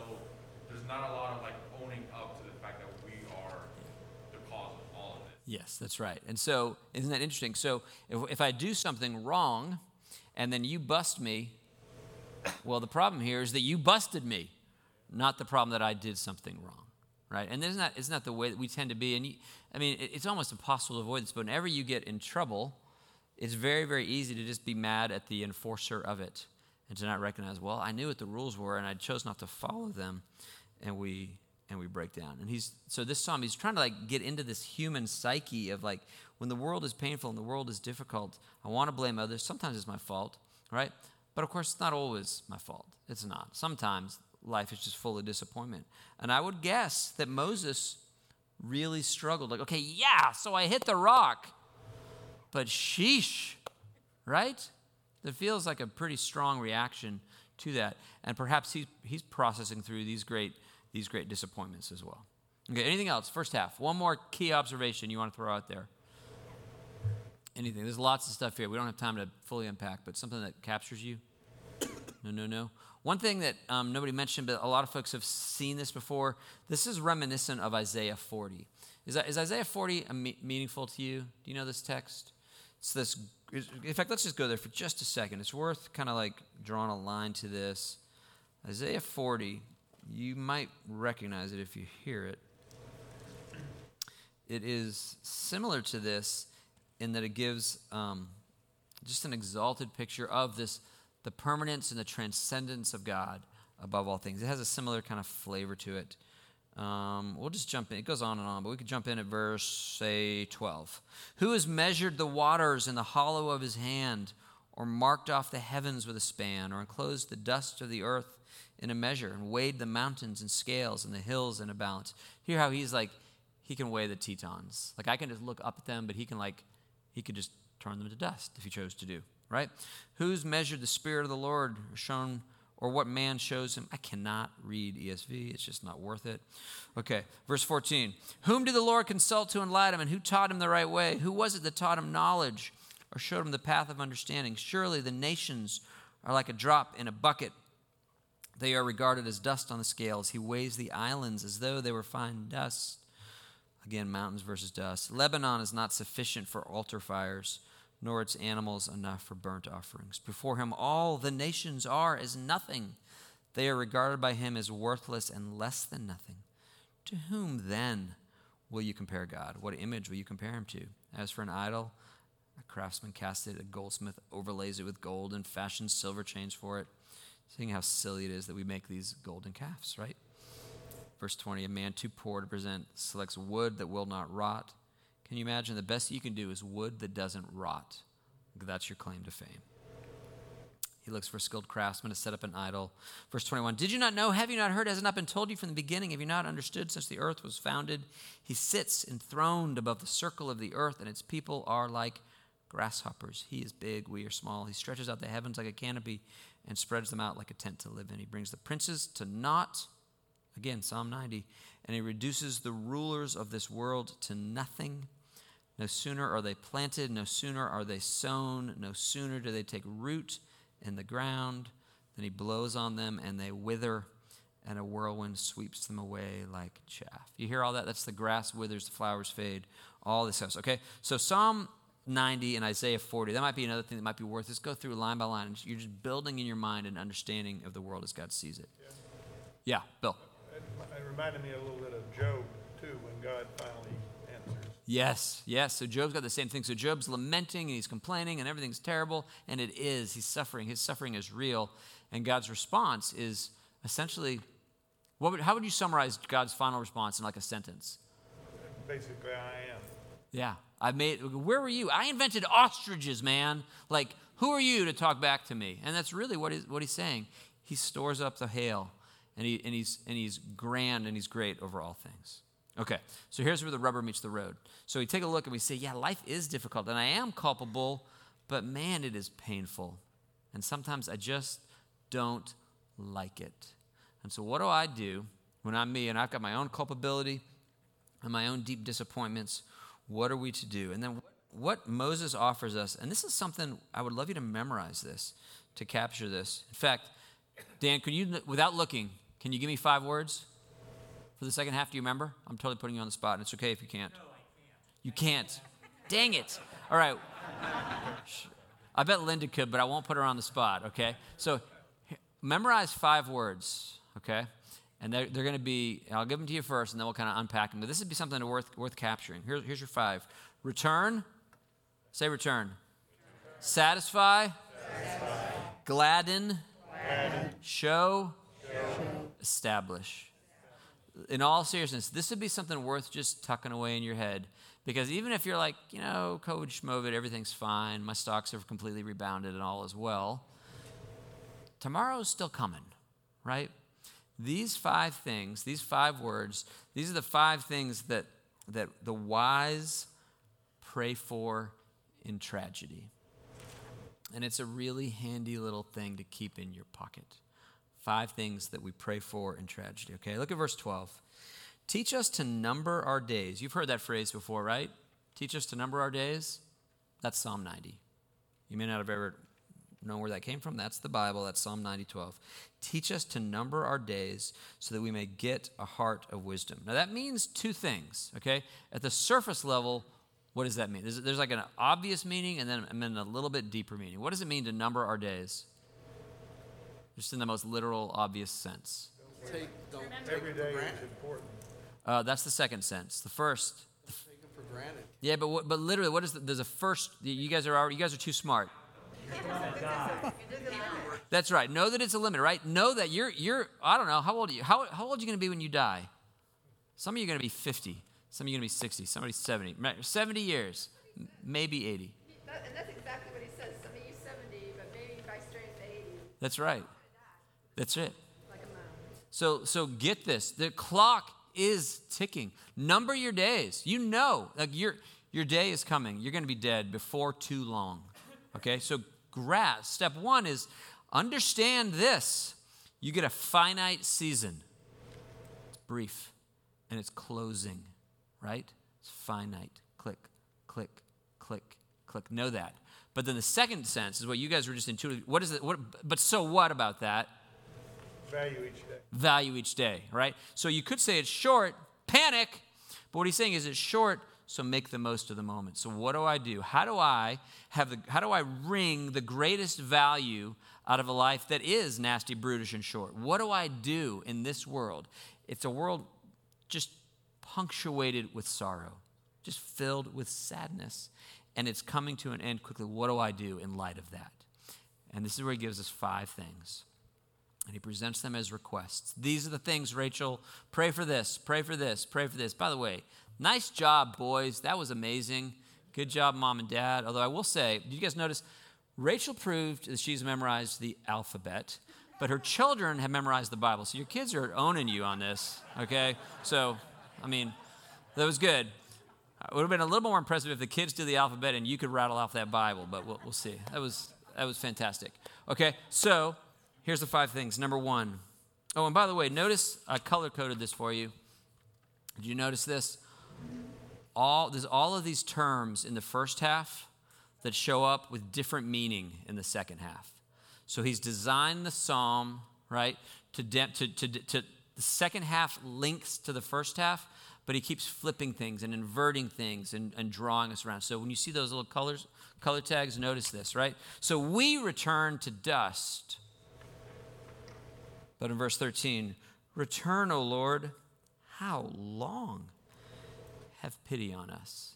there's not a lot of like owning up to the fact that we are the cause of all of this. Yes, that's right. And so, isn't that interesting? So, if, if I do something wrong and then you bust me, well, the problem here is that you busted me, not the problem that I did something wrong, right? And isn't that, isn't that the way that we tend to be? And you, I mean, it, it's almost impossible to avoid this, but whenever you get in trouble, it's very, very easy to just be mad at the enforcer of it and to not recognize, well, I knew what the rules were and I chose not to follow them, and we and we break down. And he's so this psalm, he's trying to like get into this human psyche of like when the world is painful and the world is difficult, I want to blame others. Sometimes it's my fault, right? But of course, it's not always my fault. It's not. Sometimes life is just full of disappointment. And I would guess that Moses really struggled. Like, okay, yeah, so I hit the rock, but sheesh, right? That feels like a pretty strong reaction to that. And perhaps he, he's processing through these great, these great disappointments as well. Okay, anything else? First half. One more key observation you want to throw out there. Anything. There's lots of stuff here. We don't have time to fully unpack, but something that captures you? (coughs) No, no, no. One thing that um, nobody mentioned, but a lot of folks have seen this before. This is reminiscent of Isaiah 40. Is, is Isaiah 40 me- meaningful to you? Do you know this text? It's this. In fact, let's just go there for just a second. It's worth kind of like drawing a line to this. Isaiah 40. You might recognize it if you hear it. It is similar to this in that it gives um, just an exalted picture of this the permanence and the transcendence of God above all things. It has a similar kind of flavor to it. Um, we'll just jump in. It goes on and on, but we could jump in at verse, say, 12. Who has measured the waters in the hollow of his hand, or marked off the heavens with a span, or enclosed the dust of the earth in a measure, and weighed the mountains in scales and the hills in a balance? Hear how he's like, he can weigh the Tetons. Like, I can just look up at them, but he can, like, he could just turn them to dust if he chose to do right? Who's measured the Spirit of the Lord, or shown, or what man shows him? I cannot read ESV, it's just not worth it. Okay, verse 14. Whom did the Lord consult to enlighten him, and who taught him the right way? Who was it that taught him knowledge, or showed him the path of understanding? Surely the nations are like a drop in a bucket. They are regarded as dust on the scales. He weighs the islands as though they were fine dust. Again, mountains versus dust. Lebanon is not sufficient for altar fires nor its animals enough for burnt offerings. Before him, all the nations are as nothing. They are regarded by him as worthless and less than nothing. To whom then will you compare God? What image will you compare him to? As for an idol, a craftsman casts it, a goldsmith overlays it with gold and fashions silver chains for it. Seeing how silly it is that we make these golden calves, right? Verse 20 A man too poor to present selects wood that will not rot can you imagine the best you can do is wood that doesn't rot? That's your claim to fame. He looks for skilled craftsman to set up an idol. Verse 21 Did you not know? Have you not heard? Has it not been told you from the beginning? Have you not understood since the earth was founded? He sits enthroned above the circle of the earth, and its people are like grasshoppers. He is big, we are small. He stretches out the heavens like a canopy and spreads them out like a tent to live in. He brings the princes to naught. Again, Psalm 90. And he reduces the rulers of this world to nothing. No sooner are they planted, no sooner are they sown, no sooner do they take root in the ground than he blows on them and they wither, and a whirlwind sweeps them away like chaff. You hear all that? That's the grass withers, the flowers fade, all this stuff. Okay, so Psalm 90 and Isaiah 40, that might be another thing that might be worth. Let's go through line by line. You're just building in your mind an understanding of the world as God sees it. Yeah, yeah Bill. It it reminded me a little bit of Job, too, when God finally. Yes, yes. So Job's got the same thing. So Job's lamenting and he's complaining and everything's terrible, and it is. He's suffering. His suffering is real. And God's response is essentially what would, how would you summarize God's final response in like a sentence? basically I am. Yeah. I made, where were you? I invented ostriches, man. Like, who are you to talk back to me? And that's really what he's, what he's saying. He stores up the hail, and, he, and, he's, and he's grand and he's great over all things. Okay, so here's where the rubber meets the road. So we take a look and we say, yeah, life is difficult, and I am culpable, but man, it is painful. And sometimes I just don't like it. And so, what do I do when I'm me and I've got my own culpability and my own deep disappointments? What are we to do? And then, what Moses offers us, and this is something I would love you to memorize this to capture this. In fact, Dan, can you, without looking, can you give me five words for the second half? Do you remember? I'm totally putting you on the spot, and it's okay if you can't. No, I can't. You can't. Dang it. All right. I bet Linda could, but I won't put her on the spot, okay? So memorize five words, okay? And they're, they're going to be, I'll give them to you first, and then we'll kind of unpack them. But this would be something worth, worth capturing. Here, here's your five return, say return. Satisfy, Satisfy. Gladden, Gladden. Show, Show, establish. In all seriousness, this would be something worth just tucking away in your head. Because even if you're like, you know, Coach Schmovid, everything's fine, my stocks have completely rebounded and all is well, tomorrow's still coming, right? These five things, these five words, these are the five things that, that the wise pray for in tragedy. And it's a really handy little thing to keep in your pocket. Five things that we pray for in tragedy. Okay, look at verse 12. Teach us to number our days. You've heard that phrase before, right? Teach us to number our days. That's Psalm 90. You may not have ever known where that came from. That's the Bible. That's Psalm 90, 12. Teach us to number our days so that we may get a heart of wisdom. Now, that means two things, okay? At the surface level, what does that mean? There's, there's like an obvious meaning and then, and then a little bit deeper meaning. What does it mean to number our days? Just in the most literal, obvious sense. Take, don't take Every it day is important. Uh, that's the second sense. The first, Take it for granted. yeah, but what, but literally, what is the, there's a first? You guys are already, you guys are too smart. That's right. Know that it's a limit, right? Know that you're you're. I don't know how old are you? How how old are you going to be when you die? Some of you are going to be 50. Some of you are going to be 60. Somebody 70. 70 years, maybe 80. That, and that's exactly what he says. Some of you 70, but maybe by strength 80, That's right. That's it. like a mountain. So so get this. The clock is ticking. Number your days. You know, like your your day is coming. You're going to be dead before too long. Okay? So grasp. Step 1 is understand this. You get a finite season. It's brief and it's closing, right? It's finite. Click, click, click, click. Know that. But then the second sense is what you guys were just intuitive. What is it? What, but so what about that? Value each day. value each day, right? So you could say it's short, panic, but what he's saying is it's short, so make the most of the moment. So what do I do? How do I have the how do I wring the greatest value out of a life that is nasty, brutish, and short? What do I do in this world? It's a world just punctuated with sorrow, just filled with sadness, and it's coming to an end quickly. What do I do in light of that? And this is where he gives us five things. And he presents them as requests. These are the things, Rachel. Pray for this, pray for this, pray for this. By the way, nice job, boys. That was amazing. Good job, mom and dad. Although I will say, did you guys notice? Rachel proved that she's memorized the alphabet, but her children have memorized the Bible. So your kids are owning you on this, okay? So, I mean, that was good. It would have been a little more impressive if the kids did the alphabet and you could rattle off that Bible, but we'll, we'll see. That was, that was fantastic. Okay, so Here's the five things. Number one. Oh, and by the way, notice I color coded this for you. Did you notice this? All there's all of these terms in the first half that show up with different meaning in the second half. So he's designed the psalm right to de- to, to, to the second half links to the first half, but he keeps flipping things and inverting things and, and drawing us around. So when you see those little colors, color tags, notice this, right? So we return to dust. But in verse 13, return, O Lord, how long? Have pity on us.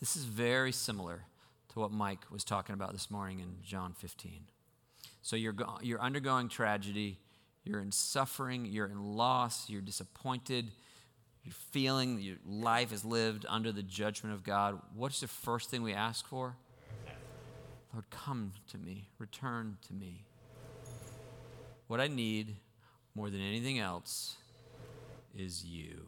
This is very similar to what Mike was talking about this morning in John 15. So you're, go- you're undergoing tragedy, you're in suffering, you're in loss, you're disappointed, you're feeling your life is lived under the judgment of God, what's the first thing we ask for? Lord, come to me, return to me. What I need more than anything else is you.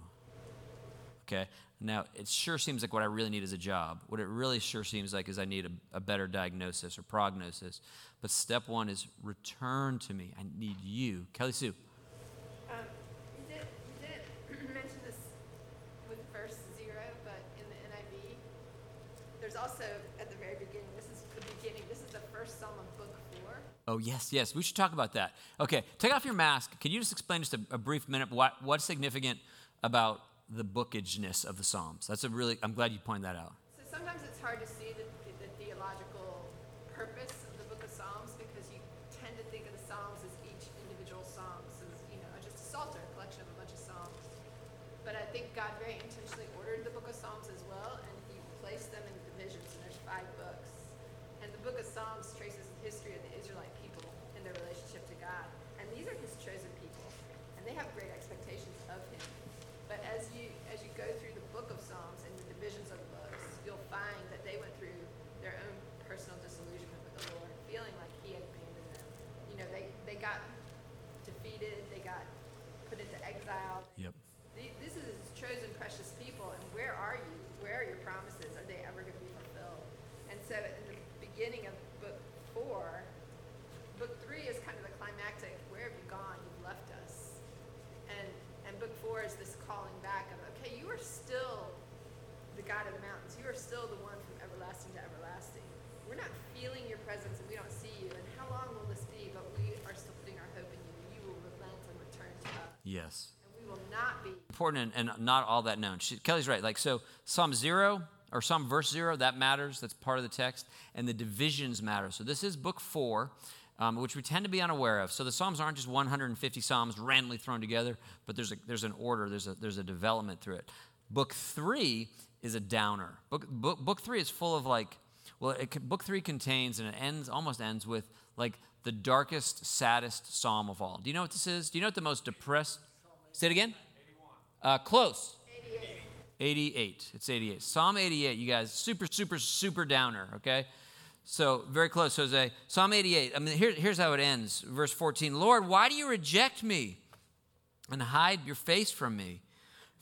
Okay? Now, it sure seems like what I really need is a job. What it really sure seems like is I need a, a better diagnosis or prognosis. But step one is return to me. I need you. Kelly Sue. Um, you did, you did (clears throat) mention this with verse zero, but in the NIV, there's also at the very beginning, this is the beginning, this is the first psalm of book four. Oh, yes, yes. We should talk about that. Okay, take off your mask. Can you just explain just a, a brief minute what, what's significant about the bookageness of the Psalms? That's a really, I'm glad you pointed that out. So sometimes it's hard to see the, the theological purpose of the book of Psalms because you tend to think of the Psalms as each individual psalm, so it's, you know, just a psalter, a collection of a bunch of psalms. But I think God very intentionally ordered the book of Psalms as well, and He placed them in divisions, and there's five books. And the book of Psalms traces the history of the Israelite people and their relationship to God. And these are His chosen people, and they have great expectations of Him. But as you as you go through the book of Psalms and the divisions of the books, you'll find that they went through their own personal disillusionment with the Lord, feeling like He had abandoned them. You know, they they got defeated, they got put into exile. Yep. The- This is His chosen, precious people, and where are you? Where are your promises? Are they ever going to be fulfilled? And so, in the beginning of book four, book three is kind of the climactic. Where have you gone? You've left us. And and book four is this calling back of, okay, you are still the God of the mountains. You are still the one from everlasting to everlasting. We're not feeling your presence and we don't see you. And how long will this be? But we are still putting our hope in you. You will relent and return to us. Yes. And we will not be important and, and not all that known. She, Kelly's right. Like, so Psalm 0 or Psalm verse 0, that matters. That's part of the text. And the divisions matter. So this is book 4, um, which we tend to be unaware of. So the Psalms aren't just 150 Psalms randomly thrown together, but there's, a, there's an order, there's a, there's a development through it. Book 3 is a downer. Book, book, book 3 is full of like, well, it, book 3 contains, and it ends, almost ends with like the darkest, saddest psalm of all. Do you know what this is? Do you know what the most depressed? Say it again. Uh, close. 88. 88. It's 88. Psalm 88, you guys, super, super, super downer, okay? So, very close, Jose. Psalm 88, I mean, here, here's how it ends. Verse 14 Lord, why do you reject me and hide your face from me?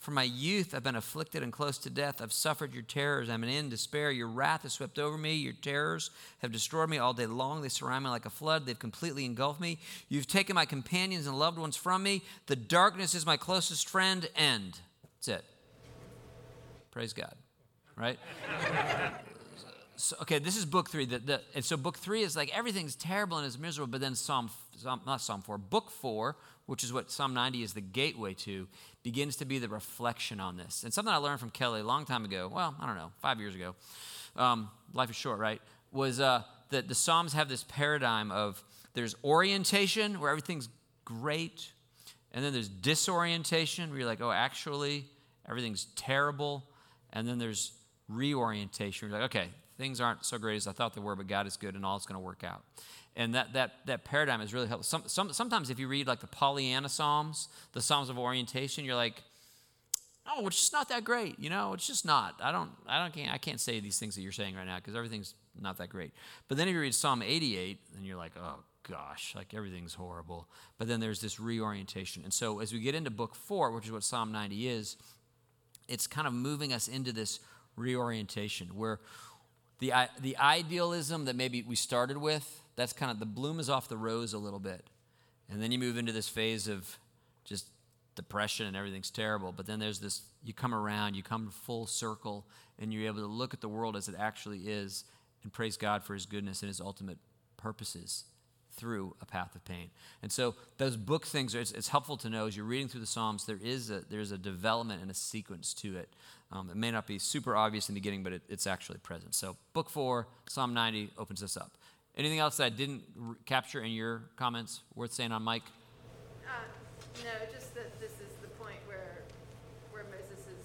From my youth, I've been afflicted and close to death. I've suffered your terrors. I'm in despair. Your wrath has swept over me. Your terrors have destroyed me all day long. They surround me like a flood. They've completely engulfed me. You've taken my companions and loved ones from me. The darkness is my closest friend. End. That's it. Praise God. Right? (laughs) so, okay, this is book three. The, the, and so book three is like everything's terrible and is miserable, but then Psalm, Psalm, not Psalm four, book four, which is what Psalm 90 is the gateway to, begins to be the reflection on this. And something I learned from Kelly a long time ago, well, I don't know, five years ago, um, life is short, right? Was uh, that the Psalms have this paradigm of there's orientation where everything's great, and then there's disorientation where you're like, oh, actually, everything's terrible. And then there's reorientation. You're like, okay, things aren't so great as I thought they were, but God is good and all is going to work out. And that, that, that paradigm is really helpful. Some, some, sometimes if you read like the Pollyanna Psalms, the Psalms of orientation, you're like, oh, it's just not that great. You know, it's just not. I don't, I don't, can't, I can't say these things that you're saying right now because everything's not that great. But then if you read Psalm 88, then you're like, oh gosh, like everything's horrible. But then there's this reorientation. And so as we get into book four, which is what Psalm 90 is, it's kind of moving us into this reorientation where the, the idealism that maybe we started with, that's kind of the bloom is off the rose a little bit. And then you move into this phase of just depression and everything's terrible. But then there's this you come around, you come full circle, and you're able to look at the world as it actually is and praise God for his goodness and his ultimate purposes through a path of pain. And so those book things, are, it's, it's helpful to know as you're reading through the Psalms, there is a, there's a development and a sequence to it. Um, it may not be super obvious in the beginning, but it, it's actually present. So book four, Psalm 90 opens this up. Anything else that I didn't r- capture in your comments worth saying on Mike? Uh, no, just that this is the point where, where Moses is,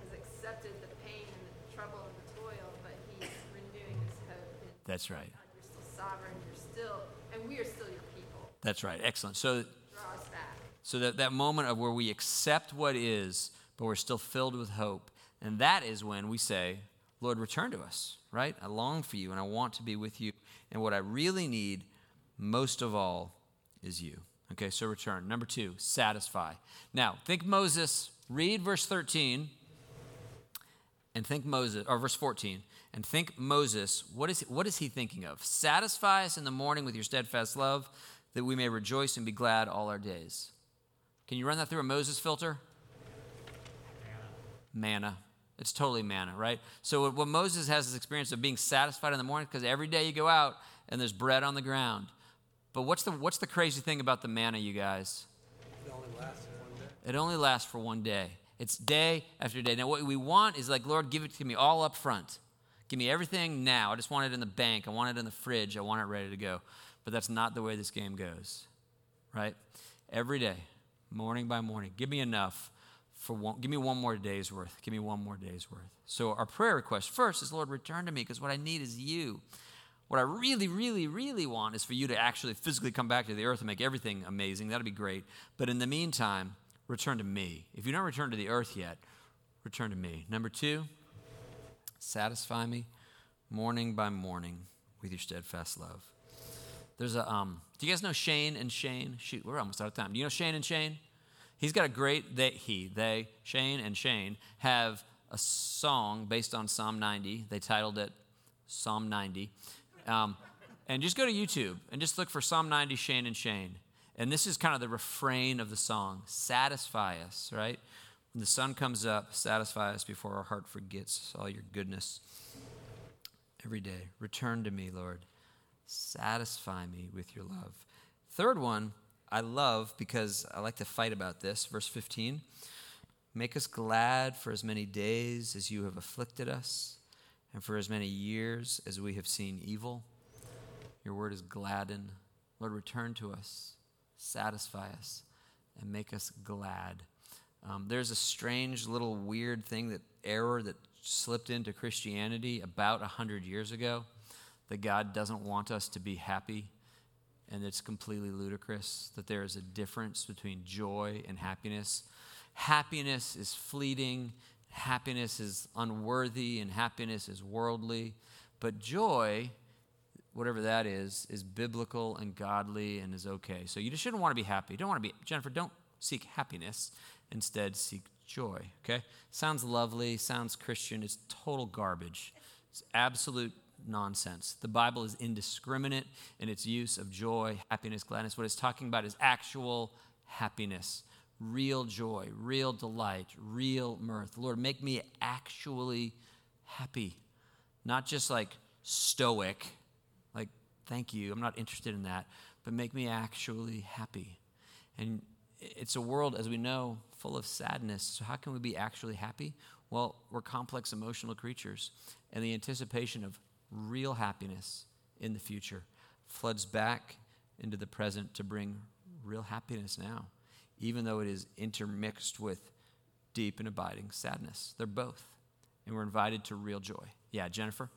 has accepted the pain and the trouble and the toil, but he's renewing his hope. in That's right. God, You're still sovereign, you're still, and we are still your people. That's right. Excellent. So Draw us back. So that, that moment of where we accept what is, but we're still filled with hope. And that is when we say, Lord, return to us, right? I long for you and I want to be with you. And what I really need most of all is you. Okay, so return. Number two, satisfy. Now, think Moses, read verse 13 and think Moses, or verse 14, and think Moses, what is, what is he thinking of? Satisfy us in the morning with your steadfast love, that we may rejoice and be glad all our days. Can you run that through a Moses filter? Manna. It's totally manna, right? So what Moses has this experience of being satisfied in the morning because every day you go out and there's bread on the ground. But what's the what's the crazy thing about the manna, you guys? It only lasts for one day. It only lasts for one day. It's day after day. Now what we want is like, Lord, give it to me all up front. Give me everything now. I just want it in the bank. I want it in the fridge. I want it ready to go. But that's not the way this game goes. Right? Every day, morning by morning, give me enough for one, give me one more day's worth. Give me one more day's worth. So our prayer request first is, Lord, return to me because what I need is you. What I really, really, really want is for you to actually physically come back to the earth and make everything amazing. That'd be great. But in the meantime, return to me. If you don't return to the earth yet, return to me. Number two, satisfy me morning by morning with your steadfast love. There's a, um, do you guys know Shane and Shane? Shoot, we're almost out of time. Do you know Shane and Shane? He's got a great, they, he, they, Shane and Shane have a song based on Psalm 90. They titled it Psalm 90. Um, and just go to YouTube and just look for Psalm 90, Shane and Shane. And this is kind of the refrain of the song Satisfy us, right? When the sun comes up, satisfy us before our heart forgets all your goodness. Every day, return to me, Lord. Satisfy me with your love. Third one, I love because I like to fight about this. Verse 15 Make us glad for as many days as you have afflicted us and for as many years as we have seen evil. Your word is gladden. Lord, return to us, satisfy us, and make us glad. Um, there's a strange little weird thing that error that slipped into Christianity about 100 years ago that God doesn't want us to be happy, and it's completely ludicrous that there is a difference between joy and happiness. Happiness is fleeting, happiness is unworthy and happiness is worldly. But joy, whatever that is, is biblical and godly and is okay. So you just shouldn't want to be happy. You don't want to be, Jennifer, don't seek happiness. Instead, seek joy, okay? Sounds lovely, sounds Christian. It's total garbage. It's absolute nonsense. The Bible is indiscriminate in its use of joy, happiness, gladness. What it's talking about is actual happiness real joy, real delight, real mirth. Lord, make me actually happy, not just like stoic, like, thank you, I'm not interested in that, but make me actually happy. And it's a world, as we know, full of sadness. So, how can we be actually happy? Well, we're complex emotional creatures, and the anticipation of real happiness in the future floods back into the present to bring real happiness now even though it is intermixed with deep and abiding sadness. They're both. And we're invited to real joy. Yeah, Jennifer?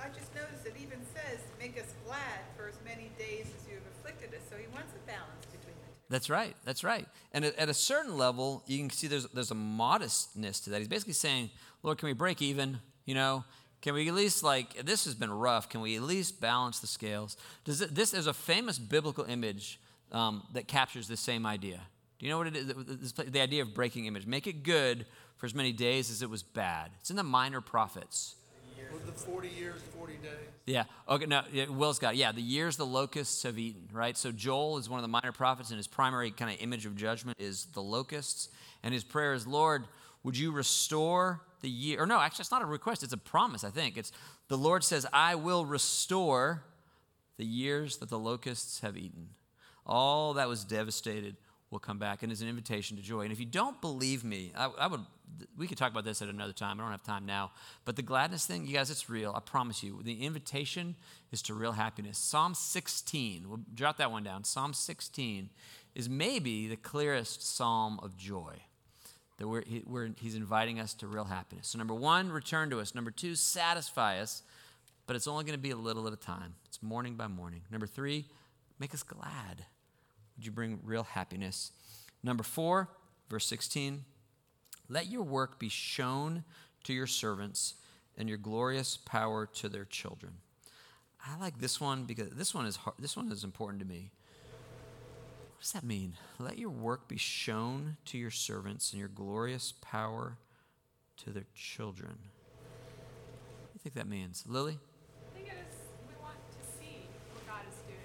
I just noticed it even says, make us glad for as many days as you have afflicted us. So he wants a balance between the two. That's right. That's right. And at, at a certain level, you can see there's, there's a modestness to that. He's basically saying, Lord, can we break even? You know, can we at least like this has been rough? Can we at least balance the scales? Does it, this is a famous biblical image um, that captures the same idea. Do you know what it is? The idea of breaking image. Make it good for as many days as it was bad. It's in the minor prophets. With the 40 years, 40 days. Yeah. Okay. No. Will's got. It. Yeah. The years the locusts have eaten. Right. So Joel is one of the minor prophets, and his primary kind of image of judgment is the locusts. And his prayer is, Lord, would you restore the year? Or no, actually, it's not a request. It's a promise. I think it's the Lord says, I will restore the years that the locusts have eaten. All that was devastated will come back and is an invitation to joy. And if you don't believe me, I, I, would, we could talk about this at another time. I don't have time now. But the gladness thing, you guys, it's real. I promise you. The invitation is to real happiness. Psalm 16, we'll jot that one down. Psalm 16 is maybe the clearest psalm of joy. That we're, he, we're, he's inviting us to real happiness. So, number one, return to us. Number two, satisfy us. But it's only going to be a little at a time. It's morning by morning. Number three, make us glad. Would you bring real happiness? Number four, verse 16, Let your work be shown to your servants and your glorious power to their children. I like this one because this one is hard, this one is important to me. What does that mean? Let your work be shown to your servants and your glorious power to their children. What do you think that means? Lily? I think it is, we want to see what God is doing,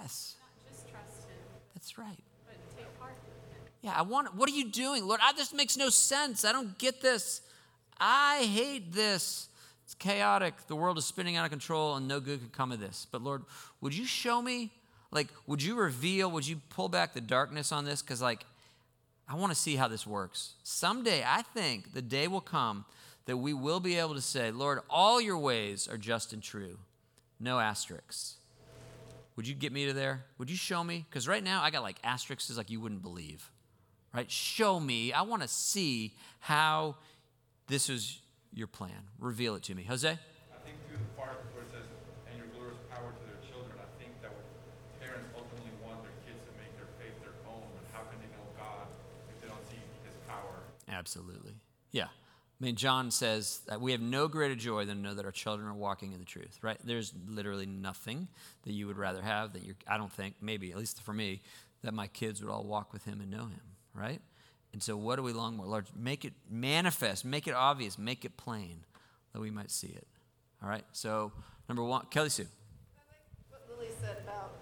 Yes, not just trust Him, that's right. but take part. Yeah, I want what are you doing? Lord, I, this makes no sense. I don't get this. I hate this. It's chaotic. The world is spinning out of control and no good can come of this. But Lord, would you show me? Like, would you reveal, would you pull back the darkness on this? Because, like, I want to see how this works. Someday, I think the day will come that we will be able to say, Lord, all your ways are just and true. No asterisks. Would you get me to there? Would you show me? Because right now, I got like asterisks like you wouldn't believe. Right? Show me. I want to see how this is your plan. Reveal it to me. Jose? I think through the part where it says, and your glorious power to their children, I think that when parents ultimately want their kids to make their faith their own, and how can they know God if they don't see his power? Absolutely. Yeah. I mean, John says that we have no greater joy than to know that our children are walking in the truth, right? There's literally nothing that you would rather have that you're, I don't think, maybe, at least for me, that my kids would all walk with him and know him, right? And so, what do we long more? Lord, make it manifest, make it obvious, make it plain that we might see it. All right? So, number one, Kelly Sue. I like what Lily said about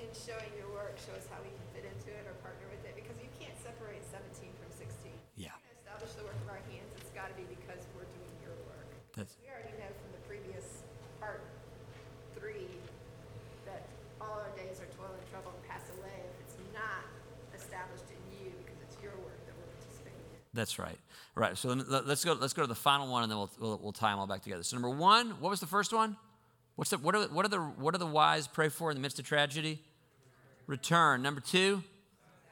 in showing your work, show us how we can fit into it or partner with it, because you can't separate 17 from 16. Yeah. If we're going to establish the work of our hands, it's got to be because we're doing your work. That's, We already know from the previous part three that all our days are toil and trouble and pass away if it's not established in you because it's your work that we're participating in. That's right. Right. So let- let's go. Let's go to the final one, and then we'll, we'll we'll tie them all back together. So number one, what was the first one? What's the what are what are the what are the wise pray for in the midst of tragedy? Return. Number two,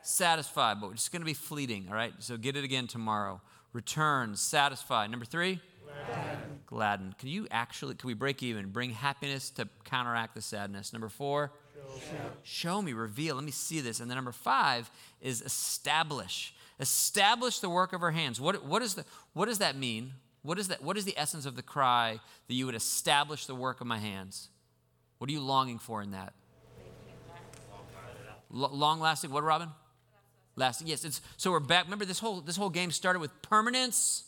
satisfied, but it's going to be fleeting. All right. So get it again tomorrow. Return, satisfied. Number three, gladden. gladden. Can you actually? Can we break even? Bring happiness to counteract the sadness. Number four, Show me, reveal. Let me see this. And then number five is establish. Establish the work of our hands. What, what, is the, what does that mean? What is, that, what is the essence of the cry that you would establish the work of my hands? What are you longing for in that? Long lasting. What, Robin? Lasting. Yes. It's, so we're back. Remember, this whole, this whole game started with permanence,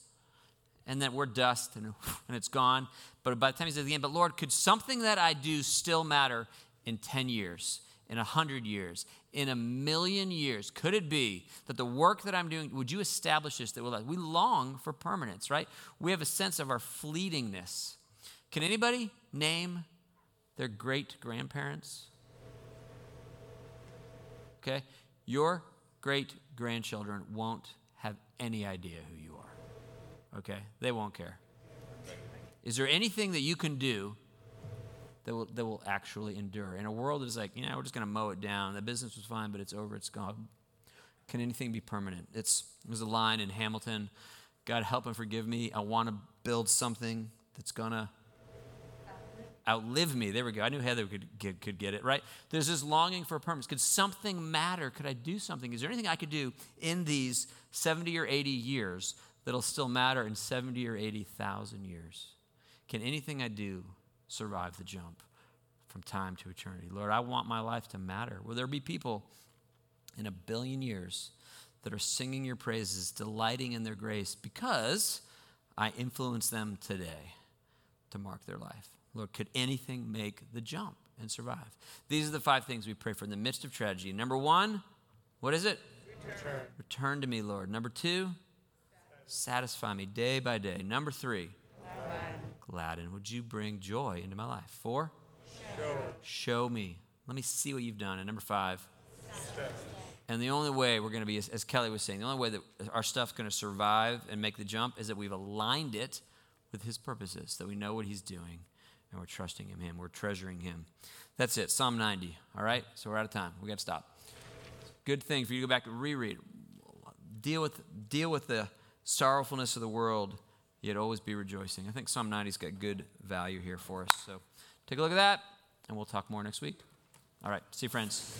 and then we're dust, and, (laughs) and it's gone. But by the time he's at the end, but Lord, could something that I do still matter in 10 years, in a 100 years, in a million years? Could it be that the work that I'm doing, would you establish this that? We long for permanence, right? We have a sense of our fleetingness. Can anybody name their great grandparents? Okay? Your great grandchildren won't have any idea who you are. Okay? They won't care. Is there anything that you can do that will, that will actually endure? In a world that is like, you know, we're just going to mow it down. The business was fine, but it's over, it's gone. Can anything be permanent? It's, there's a line in Hamilton God help and forgive me. I want to build something that's going to outlive me. There we go. I knew Heather could get, could get it, right? There's this longing for permanence. Could something matter? Could I do something? Is there anything I could do in these 70 or 80 years that'll still matter in 70 or 80,000 years? Can anything I do survive the jump from time to eternity? Lord, I want my life to matter. Will there be people in a billion years that are singing your praises, delighting in their grace because I influence them today to mark their life? Lord, could anything make the jump and survive? These are the five things we pray for in the midst of tragedy. Number one, what is it? Return. Return to me, Lord. Number two, satisfy me day by day. Number three, gladden. Would you bring joy into my life? Four, show, show me. Let me see what you've done. And number five, and the only way we're going to be, as, Kelly was saying, the only way that our stuff's going to survive and make the jump is that we've aligned it with His purposes, that we know what He's doing, and we're trusting Him, Him, we're treasuring Him. That's it. Psalm 90. All right, so we're out of time. We got to stop. Good thing for you to go back and reread. Deal with deal with the sorrowfulness of the world, yet always be rejoicing. I think Psalm 90's got good value here for us. So take a look at that, and we'll talk more next week. All right, see you, friends.